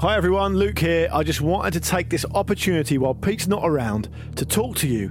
Hi everyone, Luke here. I just wanted to take this opportunity while Pete's not around to talk to you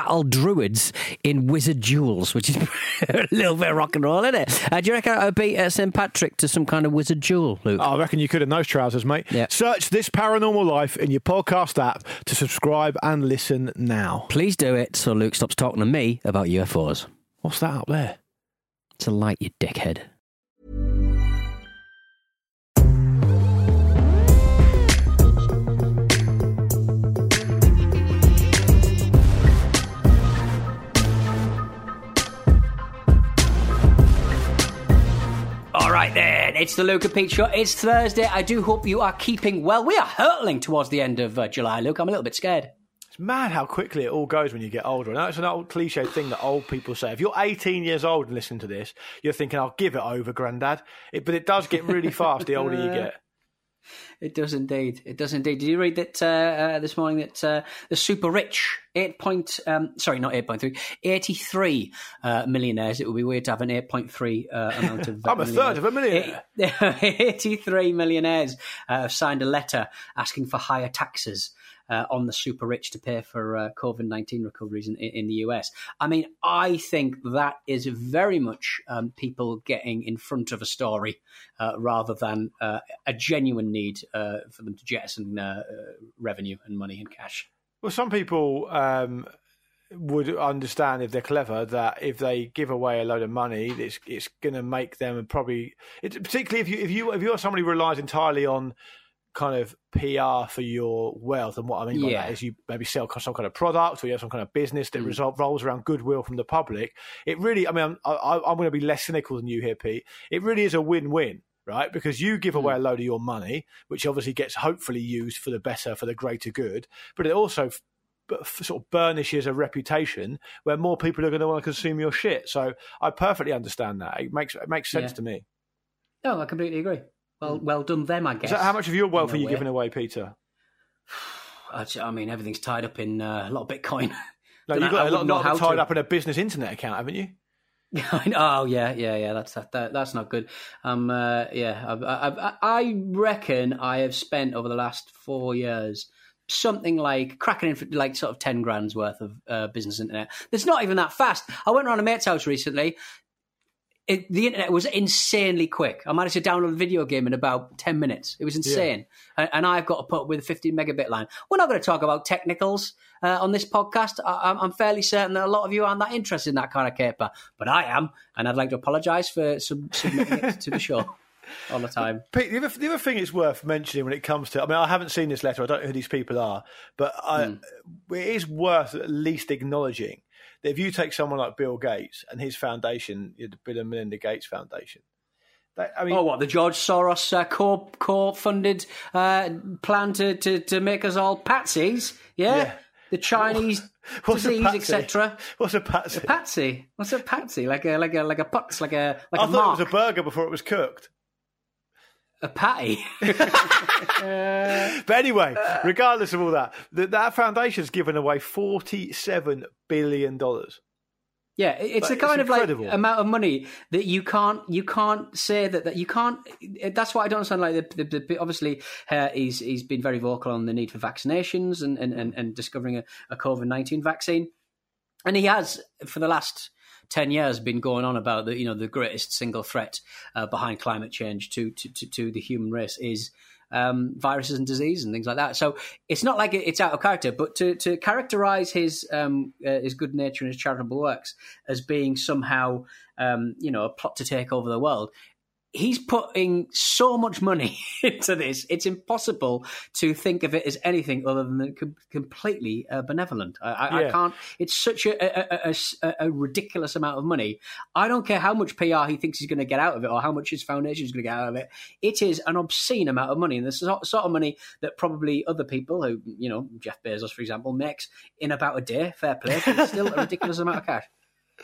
battle druids in wizard duels, which is a little bit of rock and roll, isn't it? Uh, do you reckon I would beat uh, St Patrick to some kind of wizard duel, Luke? I reckon you could in those trousers, mate. Yeah. Search this paranormal life in your podcast app to subscribe and listen now. Please do it so Luke stops talking to me about UFOs. What's that up there? It's a light, you dickhead. It's the Luke and Pete Show. It's Thursday. I do hope you are keeping well. We are hurtling towards the end of uh, July, Luke. I'm a little bit scared. It's mad how quickly it all goes when you get older. I know it's an old cliche thing that old people say. If you're 18 years old and listening to this, you're thinking, I'll give it over, Grandad. It, but it does get really fast the older you get. It does indeed. It does indeed. Did you read that uh, uh, this morning that uh, the super rich, eight point, um, sorry, not eight point three, eighty three uh, millionaires. It would be weird to have an eight point three uh, amount of. I'm a third of a millionaire. Eighty three millionaires uh, have signed a letter asking for higher taxes. Uh, on the super rich to pay for uh, COVID 19 recoveries in, in the US. I mean, I think that is very much um, people getting in front of a story uh, rather than uh, a genuine need uh, for them to jettison uh, revenue and money and cash. Well, some people um, would understand if they're clever that if they give away a load of money, it's it's going to make them probably, it, particularly if you if you if you're somebody who relies entirely on kind of PR for your wealth, and what I mean by Yeah. that is you maybe sell some kind of product or you have some kind of business that mm. result, rolls around goodwill from the public. It really, I mean, I'm, I, I'm going to be less cynical than you here, Pete. It really is a win-win. Right, because you give mm. away a load of your money, which obviously gets hopefully used for the better, for the greater good, but it also f- b- f- sort of burnishes a reputation where more people are going to want to consume your shit. So I perfectly understand that. It makes it makes sense Yeah. to me. No, I completely agree. Well, well done them, I guess. So how much of your wealth are you giving away, Peter? I I mean, everything's tied up in uh, a lot of Bitcoin. No, you've got I a lot, lot tied to. up in a business internet account, haven't you? I oh yeah, yeah, yeah. That's that, that. That's not good. Um, uh, yeah. I've, I've, I- I reckon I have spent over the last four years something like cracking in for like sort of ten grand's worth of uh, business internet. It's not even that fast. I went around a mate's house recently. It, the internet was insanely quick. I managed to download a video game in about 10 minutes. It was insane. And, and I've got to put up with a 15 megabit line. We're not going to talk about technicals uh, on this podcast. I, I'm, I'm fairly certain that a lot of you aren't that interested in that kind of caper, but I am. And I'd like to apologise for sub- submitting it to the show all the time. Pete, the other, the other thing it's worth mentioning when it comes to, I mean, I haven't seen this letter, I don't know who these people are, but I, Hmm. it is worth at least acknowledging that if you take someone like Bill Gates and his foundation, the Bill and Melinda Gates Foundation, I mean, Oh, what the George Soros uh, co co funded uh, plan to, to to make us all patsies? Yeah, Yeah. the Chinese What's disease, etc. what's a patsy? A Patsy, what's a patsy? Like a like a like a putz, like a like I a thought mark, it was a burger before it was cooked. A patty. But anyway, regardless of all that, that, that foundation's given away $47 billion. Yeah, it's Like, the kind it's of like amount of money that you can't you can't say that that you can't. That's why I don't understand. Like the, the, the obviously uh, he's he's been very vocal on the need for vaccinations and and, and, and discovering a, a COVID nineteen vaccine, and he has for the last ten years been going on about the you know the greatest single threat uh, behind climate change to, to to to the human race is um, viruses and disease and things like that. So it's not like it's out of character, but to to characterize his um, uh, his good nature and his charitable works as being somehow um, you know a plot to take over the world he's putting so much money into this. It's impossible to think of it as anything other than completely uh, benevolent. I, I, yeah. I, can't. It's such a, a, a, a, ridiculous amount of money. I don't care how much PR he thinks he's going to get out of it or how much his foundation is going to get out of it. It is an obscene amount of money, and this is the sort of money that probably other people, who you know, Jeff Bezos, for example, makes in about a day. Fair play, but it's still a ridiculous amount of cash.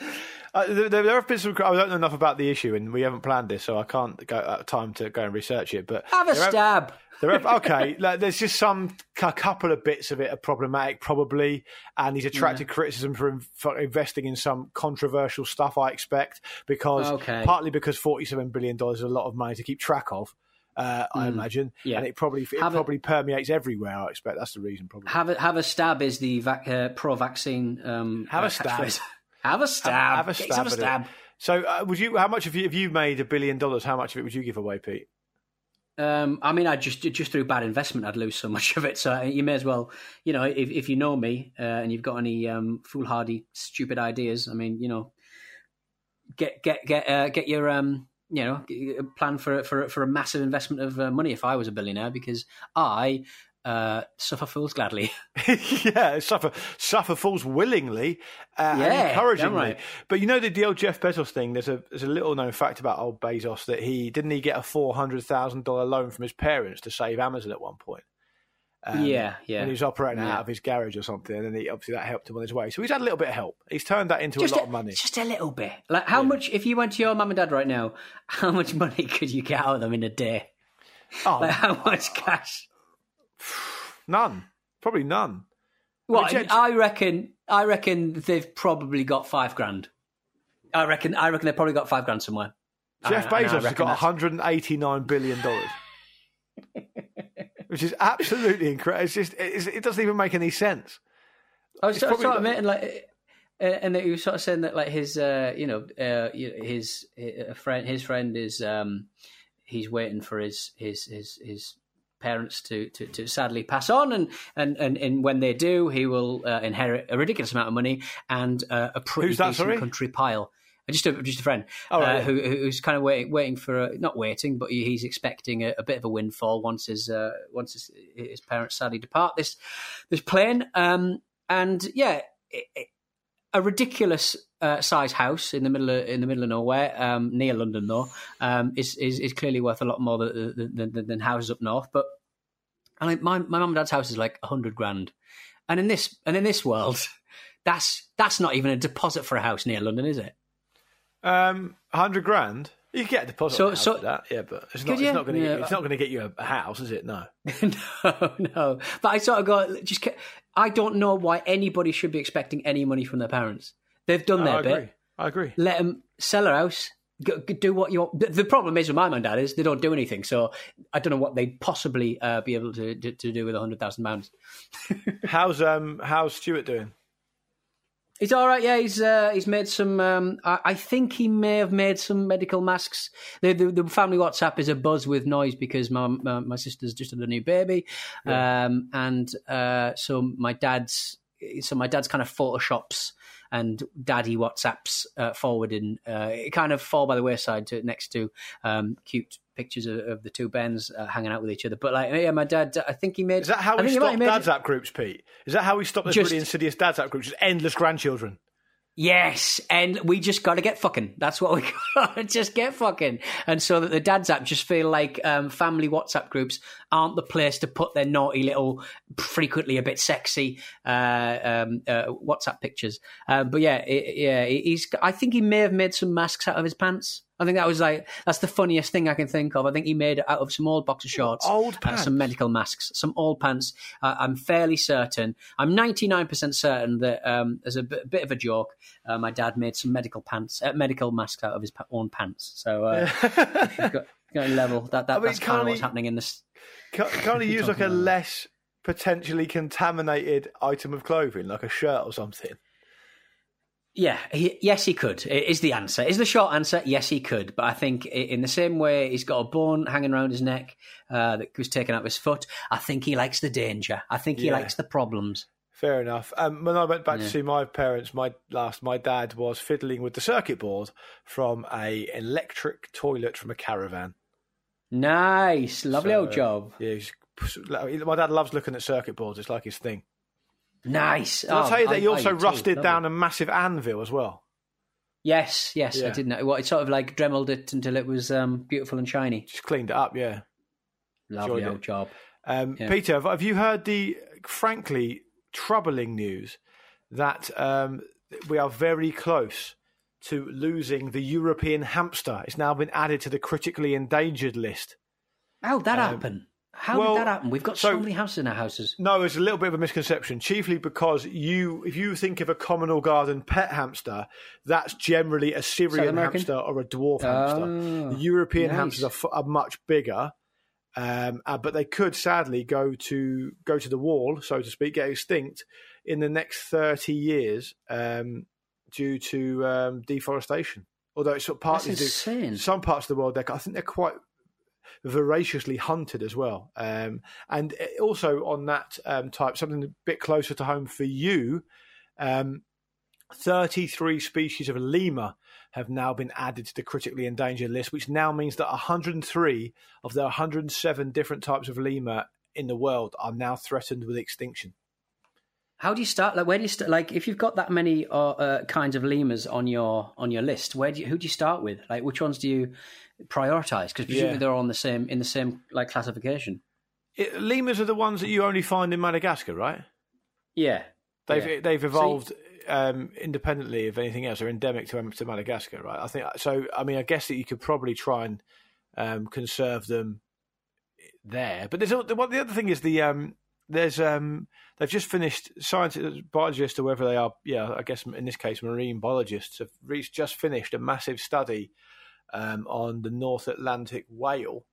Uh, there, there, have been some. I don't know enough about the issue, and we haven't planned this, so I can't go uh, time to go and research it. But have a stab. Have, have, okay, like, there's just some a couple of bits of it are problematic, probably, and he's attracted yeah. criticism for, for, investing in some controversial stuff. I expect because okay. partly because 47 billion dollars is a lot of money to keep track of. Uh, mm. I imagine, yeah. and it probably it have probably a, permeates everywhere. I expect that's the reason. Probably have a have a stab is the vac, uh, pro-vaccine. Um, have a uh, stab. Have a stab. Have, have a stab. Have a stab. So, uh, would you? How much have you? If you made a billion dollars, how much of it would you give away, Pete? Um, I mean, I just just through bad investment, I'd lose so much of it. So you may as well, you know, if if you know me uh, and you've got any um, foolhardy, stupid ideas, I mean, you know, get get get uh, get your um, you know, plan for for for a massive investment of uh, money if I was a billionaire because I uh, suffer fools gladly. yeah, suffer suffer fools willingly uh, yeah, and encouragingly. Right. But you know the, the old Jeff Bezos thing. There's a there's a little known fact about old Bezos that he didn't he get a four hundred thousand dollar loan from his parents to save Amazon at one point. Um, yeah, yeah. And he was operating yeah. out of his garage or something, and he, obviously that helped him on his way. So he's had a little bit of help. He's turned that into just a lot a, of money. Just a little bit. Like how yeah. much? If you went to your mum and dad right now, how much money could you get out of them in a day? Oh, like how much cash? None. Probably none. Well, I, mean, I reckon. I reckon they've probably got five grand. I reckon. I reckon they've probably got five grand somewhere. Jeff I, Bezos has got 189 billion dollars, which is absolutely incredible. It's just it's, it doesn't even make any sense. I was sort, sort of admitting like. Uh, and he was sort of saying that, like his, uh, you know, uh, his, his friend, his friend is, um, he's waiting for his, his, his, his parents to, to, to, sadly pass on, and, and, and, and when they do, he will uh, inherit a ridiculous amount of money and uh, a pretty Who's decent country pile. Uh, just a just a friend oh, right. uh, who, who's kind of waiting, waiting for a, not waiting, but he's expecting a, a bit of a windfall once his uh, once his, his, parents sadly depart this this plane. Um, and yeah, it, it, a ridiculous uh, size house in the middle of in the middle of nowhere, um, near London though, um, is, is, is clearly worth a lot more than, than, than houses up north. But I mean, my my mum and dad's house is like a hundred grand, and in this and in this world, that's that's not even a deposit for a house near London, is it? Um, hundred grand. You get a deposit so, so, that, yeah, but it's not. It's not going to. Yeah. It's not going to get you a, house, is it? No. no, no. But I sort of got just. I don't know why anybody should be expecting any money from their parents. They've done no, their I bit. Agree. I agree. Let them sell a house. Do what you want. The, problem is with my mum and dad is they don't do anything. So I don't know what they'd possibly uh, be able to, to, to do with a hundred thousand pounds. how's um how's Stuart doing? He's all right. Yeah, he's uh, he's made some. Um, I, I, think he may have made some medical masks. The, the, the family WhatsApp is a buzz with noise because my my, my sister's just had a new baby, yeah. um, and uh, so my dad's so my dad's kind of photoshops and daddy WhatsApps uh, forwarding. Uh, it kind of fall by the wayside to next to um, cute pictures of, of, the two Bens uh, hanging out with each other. But like, yeah, my dad, I think he made. Is that how we stop dads app groups, Pete? Is that how we stop this just, really insidious dads app groups? Just endless grandchildren. Yes, and we just got to get fucking. That's what we got just get fucking. And so that the dads app just feel like um, family WhatsApp groups aren't the place to put their naughty little, frequently a bit sexy uh, um, uh, WhatsApp pictures. Uh, but yeah, it, yeah, he's. I think he may have made some masks out of his pants. I think that was like that's the funniest thing I can think of. I think he made it out of some old boxer shorts, old pants, some medical masks, some old pants. Uh, I'm fairly certain. I'm 99 percent certain that um, as a b- bit of a joke, uh, my dad made some medical pants, uh, medical masks out of his own pants. So uh, got, got level that, that I mean, that's kind of what's happening in this. Can't, can't he use like a less potentially contaminated item of clothing, like a shirt or something? Yeah, he, yes, he could. Is the answer? Is the short answer? Yes, he could. But I think in the same way he's got a bone hanging around his neck uh, that was taken out of his foot. I think he likes the danger. I think he Yeah. likes the problems. Fair enough. Um, when I went back Yeah. to see my parents, my last, my dad was fiddling with the circuit board from a electric toilet from a caravan. Nice, lovely So, old job. Yeah, he's, my dad loves looking at circuit boards. It's like his thing. Nice. Did I tell you that he also do, rusted down a massive anvil as well? Yes, yes, I Yeah. did know. Well, it sort of like dremeled it until it was um, beautiful and shiny. Just cleaned it up, yeah. Lovely Enjoyed old it. job. Um, Yeah. Peter, have- have you heard the frankly troubling news that um, we are very close to losing the European hamster? It's now been added to the critically endangered list. How'd that Um, happen? How well, did that happen? We've got so, so- many houses in our houses. No, it's a little bit of a misconception, chiefly because you, if you think of a common or garden pet hamster, that's generally a Syrian hamster or a dwarf hamster. Oh, The European nice. hamsters are, f- are much bigger, um, uh, but they could sadly go to go to the wall, so to speak, get extinct in the next thirty years um, due to um, deforestation. Although it's sort of That's partly due, insane. some parts of the world, I think they're quite voraciously hunted as well. Um, and also on that um, type, something a bit closer to home for you, um, 33 species of lemur have now been added to the critically endangered list, which now means that 103 of the 107 different types of lemur in the world are now threatened with extinction. How do you start? Like, where do you start? Like, if you've got that many uh, uh, kinds of lemurs on your on your list, where do you, who do you start with? Like, which ones do you prioritize? Because presumably Yeah. they're all on the same in the same like classification. It, lemurs are the ones that you only find in Madagascar, right? Yeah, They've Yeah. they've evolved um, independently of anything else. They're endemic to, to Madagascar, right? I think so. I mean, I guess that you could probably try and um, conserve them there. But there's the, what the other thing is the um, there's um, they've just finished scientists, biologists, or whoever they are. Yeah, I guess in this case, marine biologists have reached, just finished a massive study um, on the North Atlantic whale.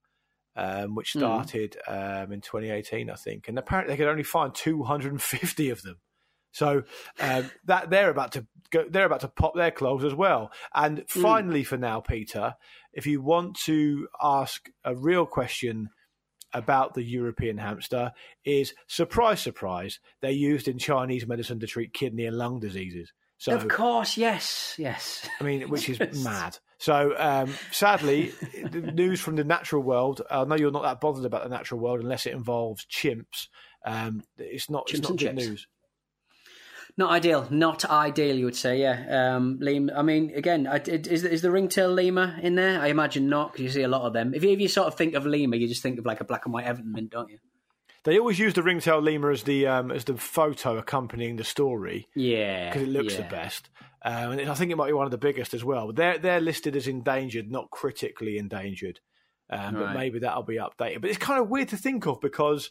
Um, which Hmm. started um, in 2018, I think, and apparently they could only find 250 of them. So um, that they're about to go, they're about to pop their clothes as well. And finally, for now, Peter, if you want to ask a real question about the European hamster, is surprise, surprise, they're used in Chinese medicine to treat kidney and lung diseases. So of course, yes, yes. I mean, which is mad. So, um, sadly, the news from the natural world. I know you're not that bothered about the natural world unless it involves chimps. Um, it's not. it's Chimps not and good chips. news. Not ideal. Not ideal, you would say, yeah. Um, lemur. I mean, again, is, is the ringtail lemur in there? I imagine not, because you see a lot of them. If you, if you sort of think of lemur, you just think of like a black and white Everton mint, don't you? They always use the ringtail lemur as the um, as the photo accompanying the story Yeah, because it looks yeah. the best. Um, and I think it might be one of the biggest as well. They're they're listed as endangered, not critically endangered. Um, But maybe that'll be updated. But it's kind of weird to think of because,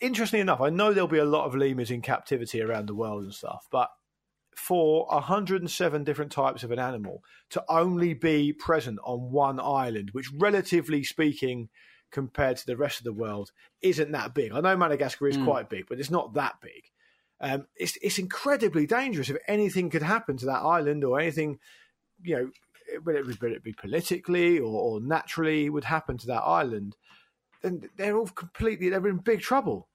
interestingly enough, I know there'll be a lot of lemurs in captivity around the world and stuff. But for 107 different types of an animal to only be present on one island, which relatively speaking, compared to the rest of the world, isn't that big. I know Madagascar is Mm. quite big, but it's not that big. Um, it's it's incredibly dangerous if anything could happen to that island or anything, you know, whether it, whether it be politically or, or naturally would happen to that island, then they're all completely they're in big trouble.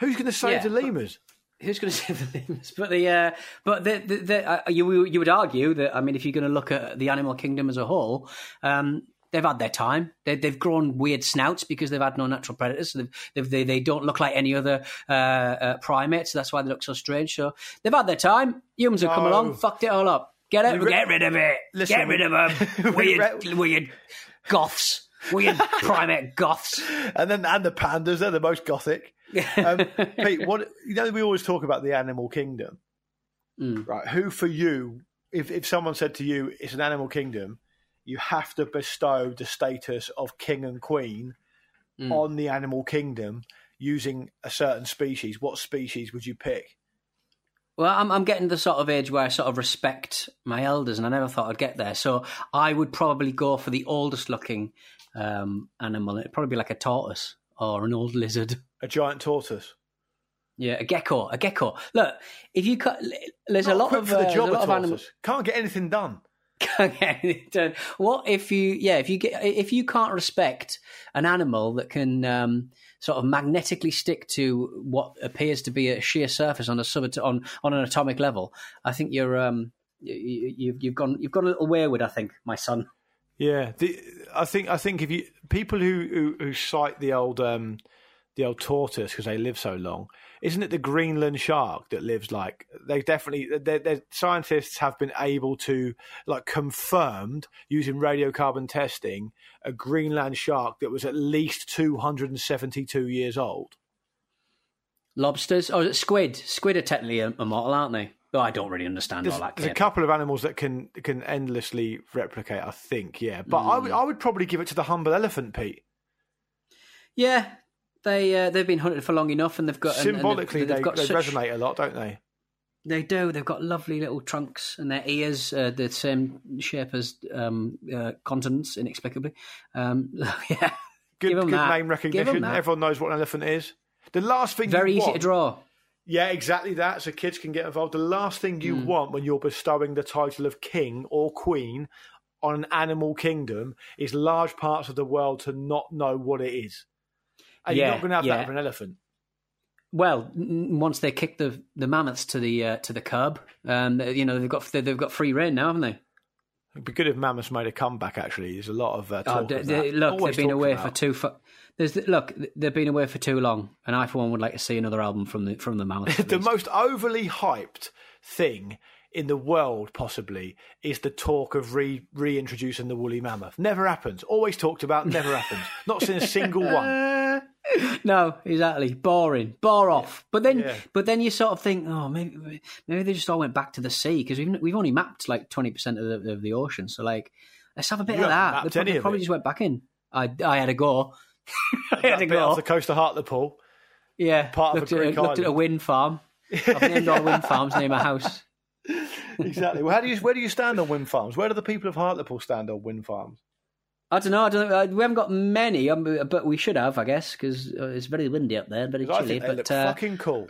Who's going to save Yeah, the but- lemurs? Who's going to save the lemurs? But the uh, but the, the, the uh, you you would argue that I mean, if you're going to look at the animal kingdom as a whole, um, they've had their time. They, they've grown weird snouts because they've had no natural predators. So they they don't look like any other uh, uh, primates. So that's why they look so strange. So they've had their time. Humans have come No. along, fucked it all up. Get it, re- get rid of it. Listen, get rid of them. weird, re- weird goths. Weird primate goths. and then and the pandas they're the most gothic. Um, Pete, what you know we always talk about the animal kingdom, Mm. right? Who for you, if if someone said to you it's an animal kingdom, you have to bestow the status of king and queen Mm. on the animal kingdom using a certain species. What species would you pick? Well, I'm, I'm getting the sort of age where I sort of respect my elders, and I never thought I'd get there. So I would probably go for the oldest looking um, animal. It'd probably be like a tortoise or an old lizard. A giant tortoise. Yeah, a gecko, a gecko. Look, if you cut, there's Not a lot of for the uh, job there's a lot of animals. Can't get anything done. done. What if you, yeah, if you get, if you can't respect an animal that can um, sort of magnetically stick to what appears to be a sheer surface on a sub on on an atomic level, I think you're um, you, you've you've gone you've gone a little wayward. I think, my son. Yeah, the, I think I think if you people who who, who cite the old um, the old tortoise because they live so long, isn't it the Greenland shark that lives like they definitely they scientists have been able to like confirmed using radiocarbon testing a Greenland shark that was at least two hundred and seventy two years old. Lobsters, oh, squid? Squid are technically immortal, aren't they? Oh, I don't really understand There's, all that. there's a couple of animals that can can endlessly replicate. I think, yeah, but I Hmm. would I would probably give it to the humble elephant, Pete. Yeah, they uh, they've been hunted for long enough, and they've got and- and they've- Symbolically, they've they, got they such- resonate a lot, don't they? They do. They've got lovely little trunks, and their ears uh, the same shape as um, uh, continents, inexplicably. Um, yeah, Good, good name recognition. Everyone knows what an elephant is. The last thing very easy want, to draw. Yeah, exactly that. So kids can get involved. The last thing you want when you're bestowing the title of king or queen on an animal kingdom is large parts of the world to not know what it is. And you're Yeah, not going to have yeah. that with an elephant. Well, n- once they kick the, the mammoths to the uh, to the curb, um, you know they've got they've got free rein now, haven't they? It'd be good if mammoths made a comeback. Actually, there's a lot of uh, talk Oh, of they- that. they- look, Always they've been away about. for too. Fu- There's look, they've been away for too long, and I for one would like to see another album from the from the mammoths. the least. most overly hyped thing in the world, possibly, is the talk of re- reintroducing the woolly mammoth. Never happens. Always talked about. Never happens. Not seen a single one. No, exactly. Boring, bore off. But then, Yeah. but then you sort of think, oh, maybe maybe they just all went back to the sea because we've we've only mapped like twenty percent of the of the ocean. So like, let's have a bit You of that. They probably, of probably just went back in. I I had a go. I had That a go. off the coast of Hartlepool. yeah, part of looked a at, looked at a wind farm. I've named all wind farms near my house. exactly. Well, how do you where do you stand on wind farms? Where do the people of Hartlepool stand on wind farms? I don't know. I don't. Uh, we haven't got many, um, but we should have, I guess, because uh, it's very windy up there, very chilly. But look uh, fucking cool.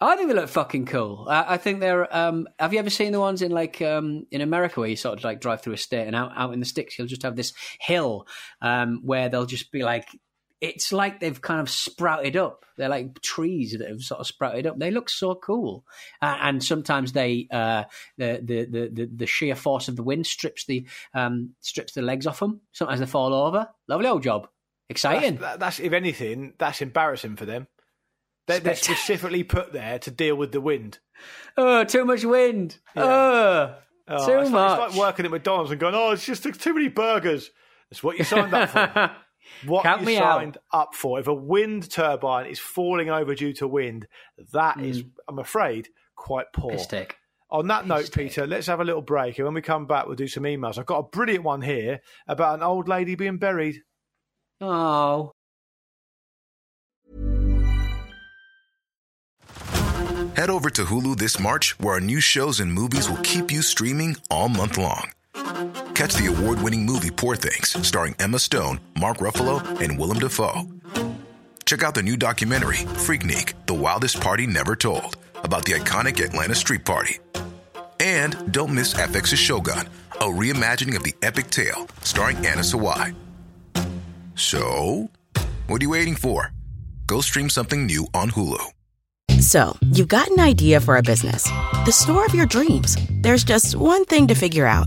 I think they look fucking cool. I, I think they're. Um, have you ever seen the ones in like um, in America where you sort of like drive through a state and out out in the sticks, you'll just have this hill um, where they'll just be like. It's like they've kind of sprouted up. They're like trees that have sort of sprouted up. They look so cool, uh, and sometimes they uh, the, the the the the sheer force of the wind strips the um, strips the legs off them. Sometimes they fall over. Lovely old job, exciting. That's, that- that's if anything, that's embarrassing for them. They're, they're specifically put there to deal with the wind. Oh, too much wind. Oh, Oh, too it's, much. Like, it's like working at McDonald's and going, "Oh, it's just too many burgers." That's what you signed up for. what Count you me out. signed up for. If a wind turbine is falling over due to wind, that is, mm. I'm afraid, quite poor. Piss take. On that note, take. Peter, let's have a little break. And when we come back, we'll do some emails. I've got a brilliant one here about an old lady being buried. Oh. Head over to Hulu this March, where our new shows and movies will keep you streaming all month long. Catch the award winning movie Poor Things, starring Emma Stone, Mark Ruffalo, and Willem Dafoe. Check out the new documentary, Freaknik The Wildest Party Never Told, about the iconic Atlanta Street Party. And don't miss FX's Shogun, a reimagining of the epic tale, starring Anna Sawai. So, what are you waiting for? Go stream something new on Hulu. So, you've got an idea for a business, the store of your dreams. There's just one thing to figure out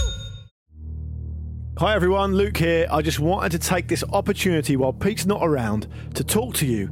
Hi everyone, Luke here. I just wanted to take this opportunity while Pete's not around to talk to you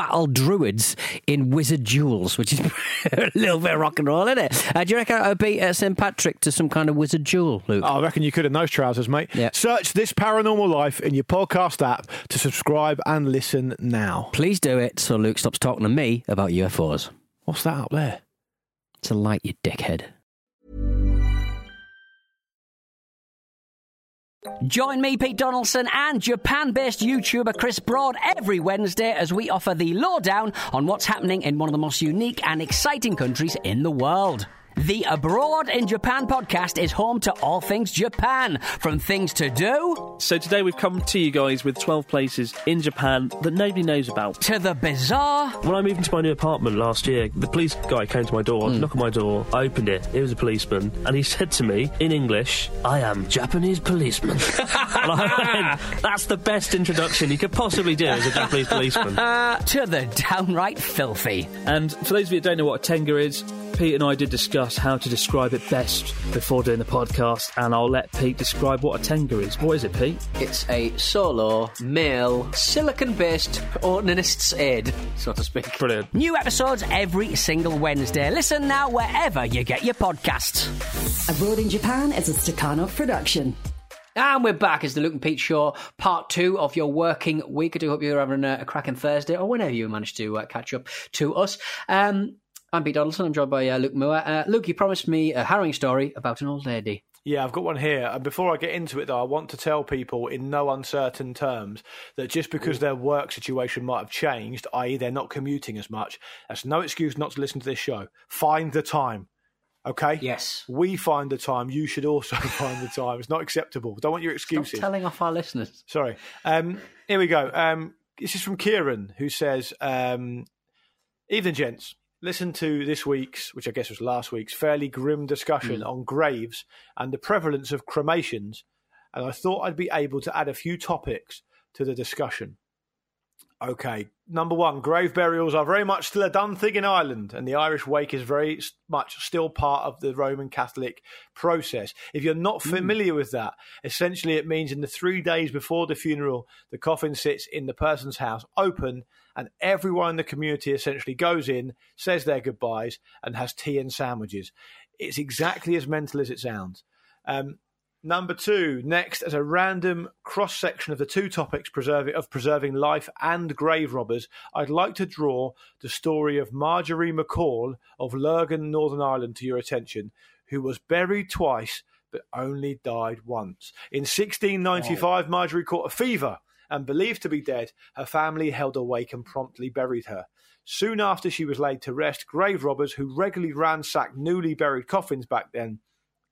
battle druids in wizard duels, which is a little bit of rock and roll, isn't it? Uh, do you reckon I would beat uh, St Patrick to some kind of wizard duel, Luke? I reckon you could in those trousers, mate. Search this paranormal life in your podcast app to subscribe and listen now. Please do it so Luke stops talking to me about UFOs. What's that up there? It's a light, you dickhead. Join me, Pete Donaldson, and Japan based YouTuber Chris Broad every Wednesday as we offer the lowdown on what's happening in one of the most unique and exciting countries in the world. The Abroad in Japan podcast is home to all things Japan, from things to do So today we've come to you guys with 12 places in Japan that nobody knows about. to the bizarre. When I moved into my new apartment last year, the police guy came to my door, hmm. knocked on my door, I opened it, it was a policeman, and he said to me in English, I am Japanese policeman. and I went, that's the best introduction you could possibly do as a Japanese policeman. to the downright filthy. And for those of you that don't know what a tenga is, Pete and I did discuss how to describe it best before doing the podcast, and I'll let Pete describe what a tenga is. What is it, Pete? It's a solo, male, silicon based onanist's aid, so to speak. Brilliant. New episodes every single Wednesday. Listen now wherever you get your podcasts. Abroad in Japan is a Stakhanov production. And we're back as the Luke and Pete Show, part two of your working week. I do hope you're having a, a cracking Thursday or whenever you manage to uh, catch up to us. Um, I'm Pete Donaldson. I'm joined by uh, Luke Moore. Uh, Luke, you promised me a harrowing story about an old lady. Yeah, I've got one here. And before I get into it, though, I want to tell people in no uncertain terms that just because their work situation might have changed, i.e., they're not commuting as much, that's no excuse not to listen to this show. Find the time. Okay? Yes. We find the time. You should also find the time. It's not acceptable. Don't want your Stop excuses. telling off our listeners. Sorry. Um, here we go. Um, this is from Kieran, who says, um, Evening, gents. Listen to this week's, which I guess was last week's, fairly grim discussion hmm. on graves and the prevalence of cremations, and I thought I'd be able to add a few topics to the discussion. Okay, number one, grave burials are very much still a done thing in Ireland, and the Irish wake is very much still part of the Roman Catholic process. If you're not hmm. familiar with that, essentially it means in the three days before the funeral, the coffin sits in the person's house open, and everyone in the community essentially goes in, says their goodbyes, and has tea and sandwiches. It's exactly as mental as it sounds. Um, Number two, next, as a random cross section of the two topics preserving, of preserving life and grave robbers, I'd like to draw the story of Marjorie McCall of Lurgan, Northern Ireland, to your attention, who was buried twice but only died once. In 1695, Marjorie caught a fever and, believed to be dead, her family held a wake and promptly buried her. Soon after she was laid to rest, grave robbers who regularly ransacked newly buried coffins back then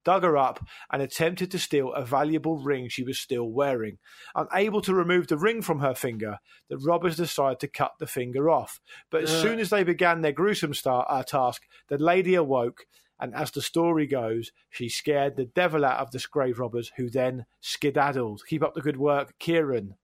dug her up and attempted to steal a valuable ring she was still wearing. Unable to remove the ring from her finger, the robbers decided to cut the finger off. But as soon as they began their gruesome star, uh, task, the lady awoke, and as the story goes, she scared the devil out of the grave robbers, who then skedaddled. Keep up the good work, Kieran.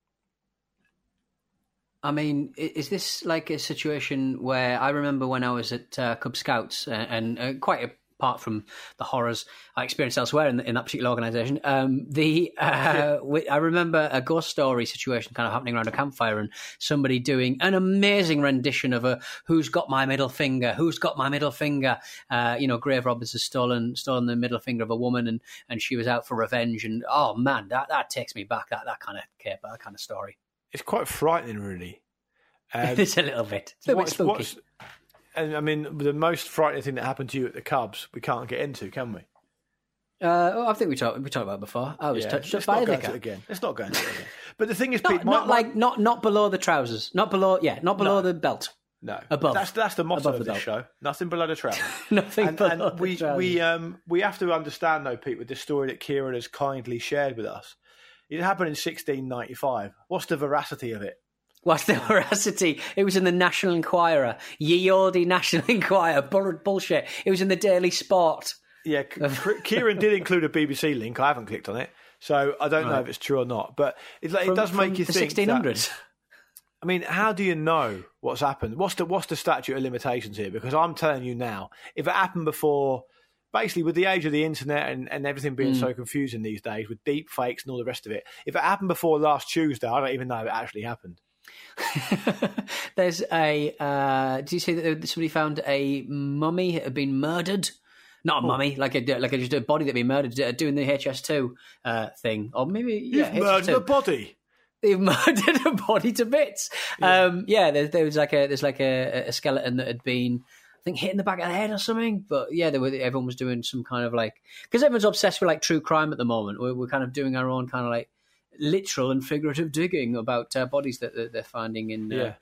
I mean, is this like a situation where I remember when I was at uh, Cub Scouts uh, and uh, quite apart from the horrors I experienced elsewhere in, in that particular organisation. Um, the uh, we, I remember a ghost story situation kind of happening around a campfire, and somebody doing an amazing rendition of a "Who's got my middle finger? Who's got my middle finger?" Uh, you know, grave robbers has stolen stolen the middle finger of a woman, and and she was out for revenge. And oh man, that that takes me back. That that kind of cape, that kind of story. It's quite frightening, really. Um, it's a little bit. It's a little bit what's- spooky. what's- and I mean, the most frightening thing that happened to you at the Cubs, we can't get into, can we? Uh, oh, I think we talked we talked about it before. I was Yeah, touched up by a vicar. it again. Let's not go into it again. But the thing is, Not, Pete, my- not my- like not not below the trousers, not below. Yeah, not below No. the belt. no, above. That's that's the motto Above of the this belt. show. Nothing below the trousers. Nothing and, below and the we trousers. we um we have to understand though, Pete, with the story that Kieran has kindly shared with us. It happened in 1695. What's the veracity of it? What's the veracity? It was in the National Enquirer, ye olde National Enquirer. Bull- bullshit. It was in the Daily Sport. Yeah, Kieran did include a BBC link. I haven't clicked on it, so I don't know if it's true or not. But it, like, it does make from you the think. 1600s. that- I mean, how do you know what's happened? What's the what's the statute of limitations here? Because I'm telling you now, if it happened before, basically with the age of the internet and, and everything being Hmm. so confusing these days with deep fakes and all the rest of it, if it happened before last Tuesday, I don't even know if it actually happened. There's a. Uh, did you see that somebody found a mummy had been murdered? Not a mummy, like a like a, just a body that had been murdered uh, doing the HS2 uh, thing, or maybe yeah, You've murdered HS2. a body. They've murdered a body to bits. Yeah, um, yeah there, there was like a there's like a, a skeleton that had been think hit in the back of the head or something. But yeah, there were, everyone was doing some kind of like because everyone's obsessed with like true crime at the moment. We're, we're kind of doing our own kind of like literal and figurative digging about uh, bodies that, that they're finding in uh,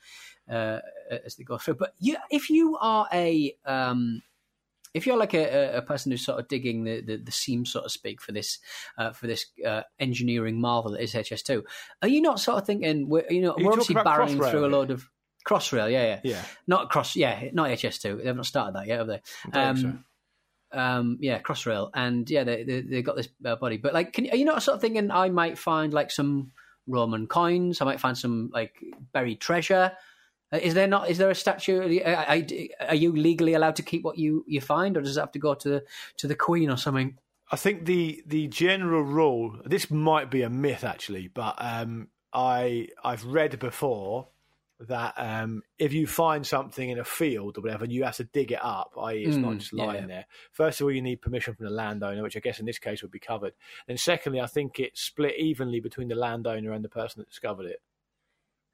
uh, as they go through. But you, if you are a um, if you're like a, a person who's sort of digging the, the, the seam, so to speak, for this uh, for this uh, engineering marvel that is HS2, are you not sort of thinking we're you know you we're obviously barreling through a load of Crossrail, yeah, yeah, Yeah. not cross, yeah, not HS2. They've not started that yet, have they? don't think um, yeah, Crossrail, and yeah, they they they got this uh, body. But like, can, are you not sort of thinking I might find like some Roman coins? I might find some like buried treasure. Uh, Is there not? Is there a statue? Are, are- are you legally allowed to keep what you, you find, or does it have to go to the to the Queen or something? I think the the general rule. This might be a myth actually, but um, I I've read before that um, if you find something in a field or whatever, you have to dig it up. I.e., it's not Mm, just lying yeah. there. First of all, you need permission from the landowner, which I guess in this case would be covered. Then, secondly, I think it's split evenly between the landowner and the person that discovered it.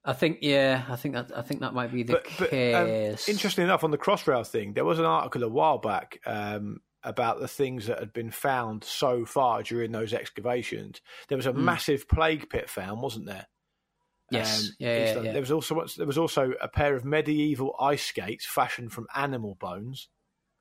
I think yeah, I think that I think that might be the but, but um, case. interesting enough, on the Crossrail thing, there was an article a while back um, about the things that had been found so far during those excavations. There was a Hmm. massive plague pit found, wasn't there? Yes, Um, yeah, yeah, yeah. There was also there was also a pair of medieval ice skates fashioned from animal bones.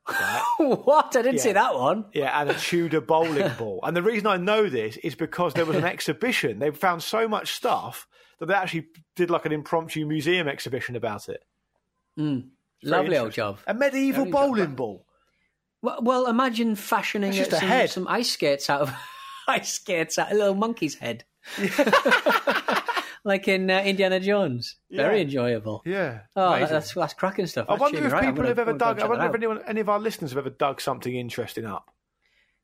Right? what? I didn't see that one. Yeah, and a Tudor bowling ball. And the reason I know this is because there was an exhibition. They found so much stuff that they actually did like an impromptu museum exhibition about it. Mm. Lovely old job. A medieval bowling job. ball. Well, well imagine fashioning just a some, head. some ice skates out of ice skates out of a little monkey's head, like in uh, Indiana Jones. Very Yeah. enjoyable. Yeah. Oh, amazing. that's that's cracking stuff. I Actually, wonder if right. People gonna- have ever dug. I wonder if anyone, any of our listeners have ever dug something interesting up.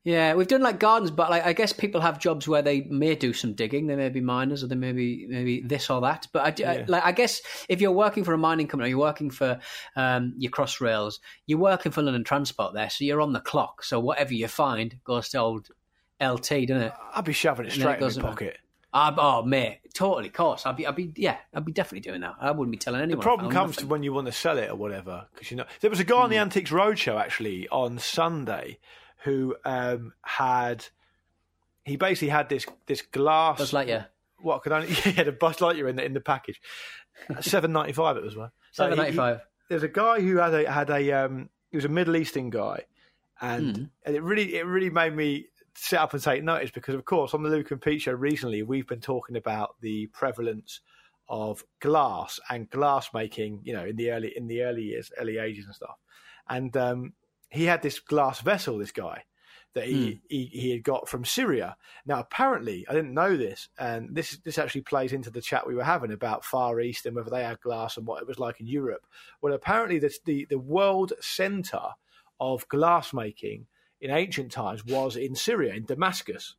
Yeah, we've done like gardens, but like I guess people have jobs where they may do some digging. They may be miners, or they may be maybe this or that. But I, do- I- like I guess if you're working for a mining company, or you're working for um, your Crossrails, you're working for London Transport there, so you're on the clock. So whatever you find goes to old LT, doesn't it? I'd be shoving it straight it in my pocket. Ah, oh, mate, totally, of course. I'd be, I'd be, yeah, I'd be definitely doing that. I wouldn't be telling The anyone. I problem comes to when you want to sell it or whatever. Because you know, there was a guy on Hmm. the Antiques Roadshow actually on Sunday who um, had he basically had this this glass. Buzz Lightyear. What could only he had a Buzz Lightyear in the in the package. Seven ninety five. It was one. So Seven ninety five. there's a guy who had a had a um he was a Middle Eastern guy and Hmm. and it really it really made me sit up and take notice because of course on the Luke and Pete show recently we've been talking about the prevalence of glass and glass making you know in the early in the early years early ages and stuff and um he had this glass vessel this guy that he, he he had got from Syria. Now, apparently, I didn't know this, and this this actually plays into the chat we were having about Far East and whether they had glass and what it was like in Europe. Well, apparently, the the, the world centre of glass making in ancient times was in Syria, in Damascus.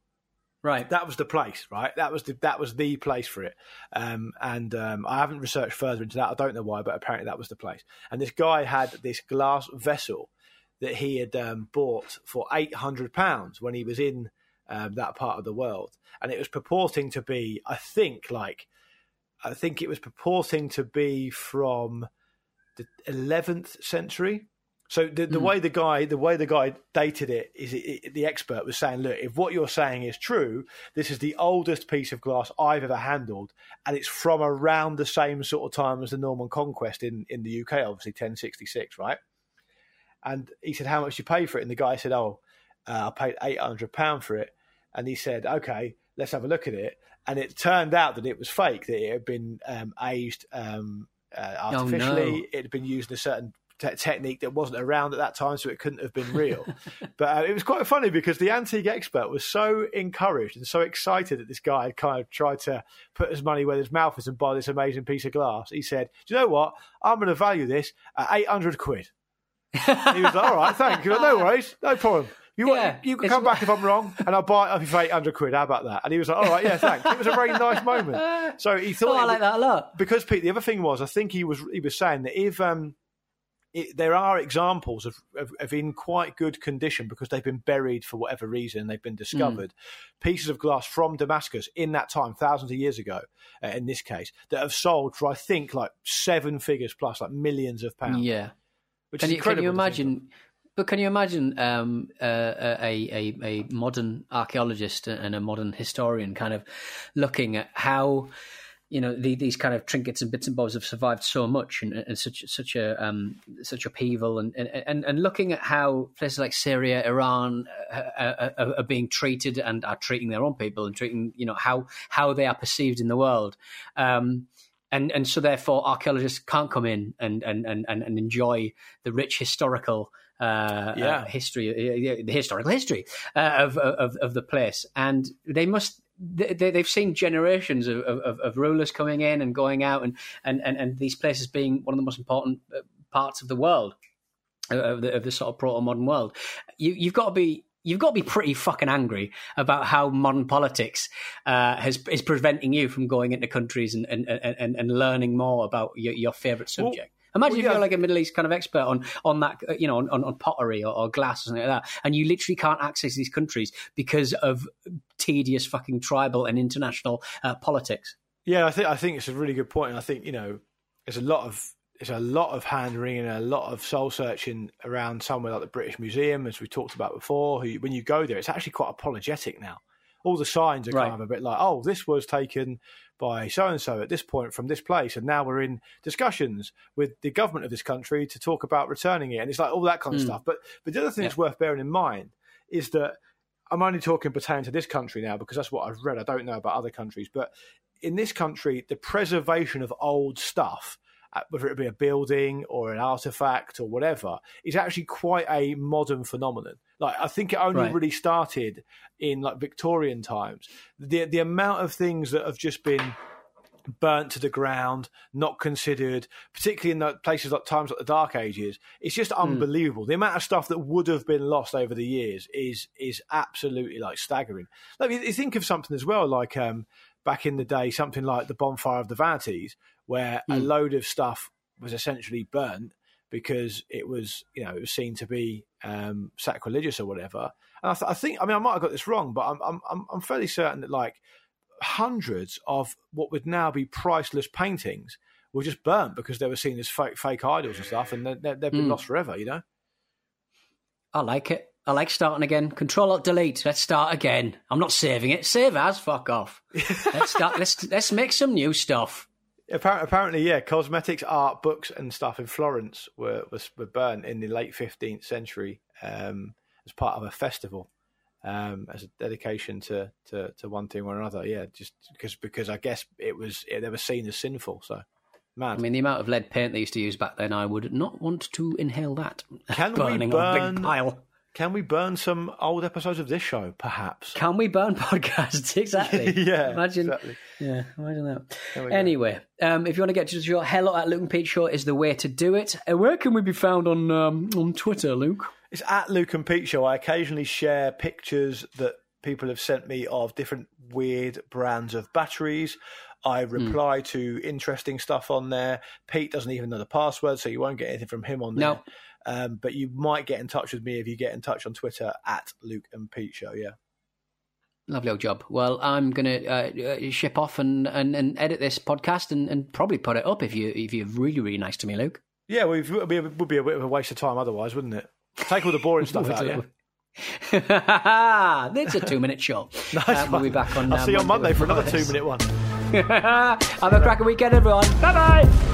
Right. That was the place, right? That was the that was the place for it. Um, and um, I haven't researched further into that. I don't know why, but apparently that was the place. And this guy had this glass vessel that he had um, bought for eight hundred pounds when he was in um, that part of the world, and it was purporting to be, I think, like I think it was purporting to be from the eleventh century. So the, the way the guy the way the guy dated it is it, it- the expert was saying, look, if what you're saying is true, this is the oldest piece of glass I've ever handled, and it's from around the same sort of time as the Norman Conquest in in the UK, obviously 1066, right? And he said, how much you pay for it? And the guy said, oh, uh, I paid eight hundred pound for it. And he said, okay, let's have a look at it. And it turned out that it was fake, that it had been um, aged um, uh, no. artificially. It had been used in a certain te- technique that wasn't around at that time, so it couldn't have been real. but uh, it was quite funny because the antique expert was so encouraged and so excited that this guy had kind of tried to put his money where his mouth is and buy this amazing piece of glass. He said, Do you know what? I'm going to value this at 800 quid. he was like, All right, thank you. No worries, no problem. You, Yeah, you can come back if I'm wrong, and I'll buy it you for 800 quid. How about that? And he was like, All right, yeah, thanks. It was a very nice moment. So he thought Oh, I like was- that a lot. because Pete, the other thing was, I think he was he was saying that if um, it, there are examples of, of, of in quite good condition because they've been buried for whatever reason, they've been discovered, pieces of glass from Damascus in that time, thousands of years ago, uh, in this case, that have sold for I think like seven figures plus, like millions of pounds. Yeah. which Can is you, can you incredible to think of. imagine? But can you imagine um, uh, a, a a modern archaeologist and a modern historian kind of looking at how you know the, these kind of trinkets and bits and bobs have survived so much and, and such such a um, such upheaval and, and and looking at how places like Syria, Iran uh, uh, uh, are being treated and are treating their own people and treating you know how how they are perceived in the world. Um, and and so therefore archaeologists can't come in and and and, and enjoy the rich historical uh, Yeah. uh, history, uh, the historical history uh, of, of of the place, and they must. They, they've seen generations of, of, of rulers coming in and going out, and, and, and, and these places being one of the most important uh, parts of the world, uh, of the, of the sort of proto modern world. You, you've got to be you've got to be pretty fucking angry about how modern politics uh, has is preventing you from going into countries and and, and, and learning more about your, your favorite Well- subject. Imagine well, if yeah. you're like a Middle East kind of expert on on that, uh, you know, on, on, on pottery or, or glass or something like that, and you literally can't access these countries because of tedious fucking tribal and international uh, politics. Yeah, I think I think it's a really good point. And I think you know, there's a lot of there's a lot of hand wringing and a lot of soul searching around somewhere like the British Museum, as we talked about before. Who, when you go there, it's actually quite apologetic now. All the signs are Right. kind of a bit like, oh, this was taken by so and so at this point from this place, and now we're in discussions with the government of this country to talk about returning it, and it's like all that kind of hmm. stuff. But but the other thing that's worth bearing in mind is that I'm only talking pertaining to this country now because that's what I've read. I don't know about other countries, but in this country, the preservation of old stuff, whether it be a building or an artifact or whatever, is actually quite a modern phenomenon. Like I think it only Right. really started in like Victorian times. The the amount of things that have just been burnt to the ground, not considered, particularly in the places like times like the Dark Ages. It's just unbelievable. The amount of stuff that would have been lost over the years is is absolutely like staggering. Like you think of something as well, like um, back in the day, something like the bonfire of the vanities, where a load of stuff was essentially burnt because it was, you know, it was seen to be um, sacrilegious or whatever. And I, th- I think, I mean, I might have got this wrong, but I'm, I'm, I'm- I'm fairly certain that like hundreds of what would now be priceless paintings were just burnt because they were seen as fake, fake idols and stuff, and they, they've been lost forever. You know? I like it. I like starting again. Control Alt Delete. Let's start again. I'm not saving it. Save as. Fuck off. let's start. Let's let's make some new stuff. Appar- Apparently, yeah, cosmetics, art, books, and stuff in Florence were was, were burnt in the late fifteenth century um, as part of a festival, um, as a dedication to, to, to one thing or another. Yeah, just because because I guess it was it, they were seen as sinful. So, mad. I mean, the amount of lead paint they used to use back then, I would not want to inhale that. Can we Burning a burn- big pile. Can we burn some old episodes of this show, perhaps? Can we burn podcasts? Exactly. Yeah, Imagine. exactly. Yeah, imagine that. Anyway, um, if you want to get to the show, hello at Luke and Pete Show is the way to do it. Uh, where can we be found on um, on Twitter, Luke? It's at Luke and Pete Show. I occasionally share pictures that people have sent me of different weird brands of batteries. I Hmm. reply to interesting stuff on there. Pete doesn't even know the password, so you won't get anything from him on there. No. Um, but you might get in touch with me if you get in touch on Twitter at Luke and Pete Show. Yeah. Lovely old job. Well, I'm going to uh, uh, ship off and, and, and edit this podcast and, and probably put it up if you if you're really really nice to me, Luke. Yeah, well, it would be, a, would be a bit of a waste of time otherwise, wouldn't it? Take all the boring stuff out. Yeah. It's a two minute show. Nice Uh, we'll be back on. I'll uh, see you on Monday for another two-minute one. Have a cracking weekend, everyone. Bye bye.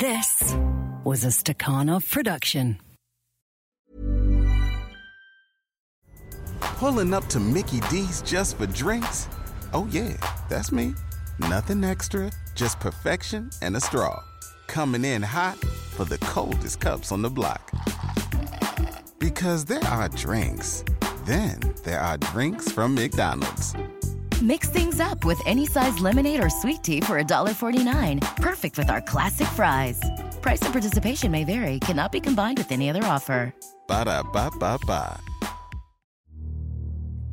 This was a Stakhanov production. Pulling up to Mickey D's just for drinks? Oh, yeah, that's me. Nothing extra, just perfection and a straw. Coming in hot for the coldest cups on the block. Because there are drinks, then there are drinks from McDonald's. Mix things up with any size lemonade or sweet tea for $1.49. Perfect with our classic fries. Price and participation may vary, cannot be combined with any other offer. Ba da ba ba ba.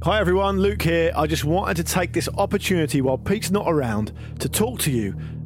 Hi everyone, Luke here. I just wanted to take this opportunity while Pete's not around to talk to you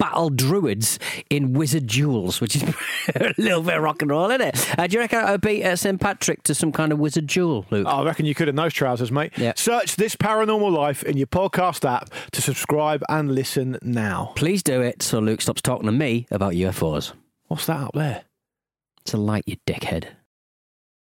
battle druids in wizard duels, which is a little bit of rock and roll, isn't it? Uh, do you reckon I would beat uh, St Patrick to some kind of wizard duel, Luke? I reckon you could in those trousers, mate. Search this paranormal life in your podcast app to subscribe and listen now. Please do it so Luke stops talking to me about UFOs. What's that up there? It's a light, you dickhead.